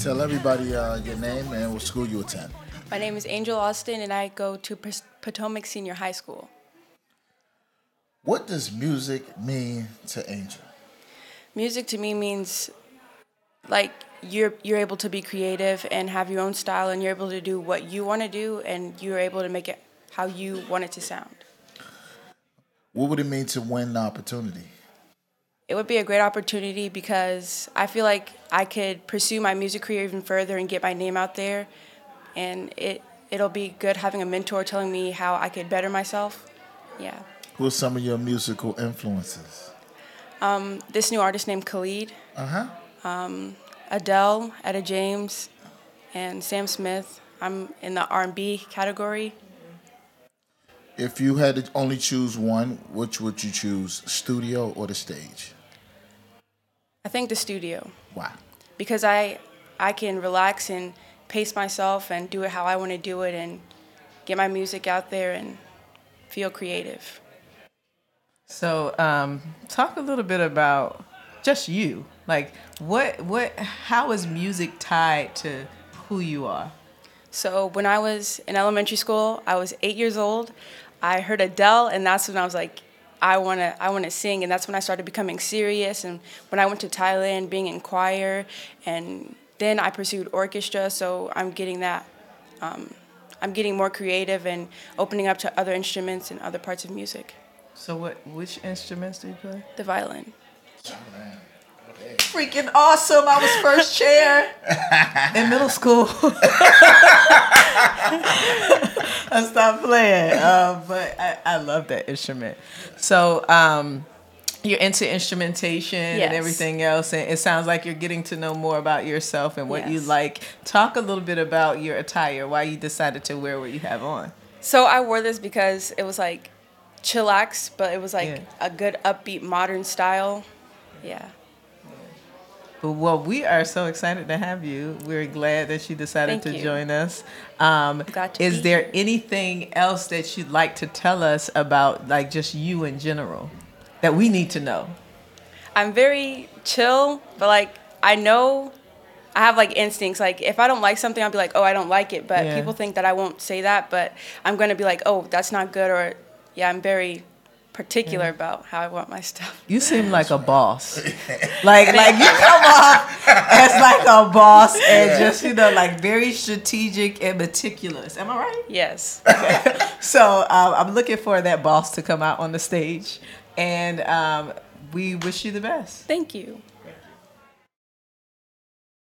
tell everybody uh, your name and what school you attend. My name is Angel Austin, and I go to Potomac Senior High School. What does music mean to Angel? Music to me means like you're you're able to be creative and have your own style, and you're able to do what you want to do, and you're able to make it how you want it to sound. What would it mean to win the opportunity? It would be a great opportunity because I feel like I could pursue my music career even further and get my name out there, and it it'll be good having a mentor telling me how I could better myself. Yeah. Who are some of your musical influences? This new artist named Khalid, Uh huh. Adele, Etta James, and Sam Smith. I'm in the R&B category. If you had to only choose one, which would you choose, studio or the stage? I think the studio Why? because I I can relax and pace myself and do it how I want to do it and get my music out there and feel creative. So, um, talk a little bit about just you. Like, what, what, how is music tied to who you are? So when I was in elementary school, I was eight years old. I heard Adele, and that's when I was like, I wanna, I wanna sing, and that's when I started becoming serious. And when I went to Thailand, being in choir, and then I pursued orchestra. So I'm getting that, um, I'm getting more creative and opening up to other instruments and other parts of music. So, what, which instruments do you play? The violin. Freaking awesome! I was first chair in middle school. I stopped playing, uh, but I, I love that instrument. So, um, you're into instrumentation and everything else, and it sounds like you're getting to know more about yourself and what you like. Talk a little bit about your attire, why you decided to wear what you have on. So I wore this because it was like chillax, but it was like Yeah. a good upbeat modern style. Yeah. But, Well, we are so excited to have you. We're glad that you decided Thank to you. join us. Um, to is there anything else that you'd like to tell us about, like just you in general, that we need to know? I'm very chill, but like I know I have like instincts. Like if I don't like something, I'll be like, oh, I don't like it. But Yeah. people think that I won't say that, but I'm gonna be like, oh, that's not good, or yeah, I'm very particular about how I want my stuff. You seem like a boss. like like you come off as like a boss and just you know like very strategic and meticulous. Am I right? Yes. Okay. So um, I'm looking for that boss to come out on the stage, and um, we wish you the best. Thank you.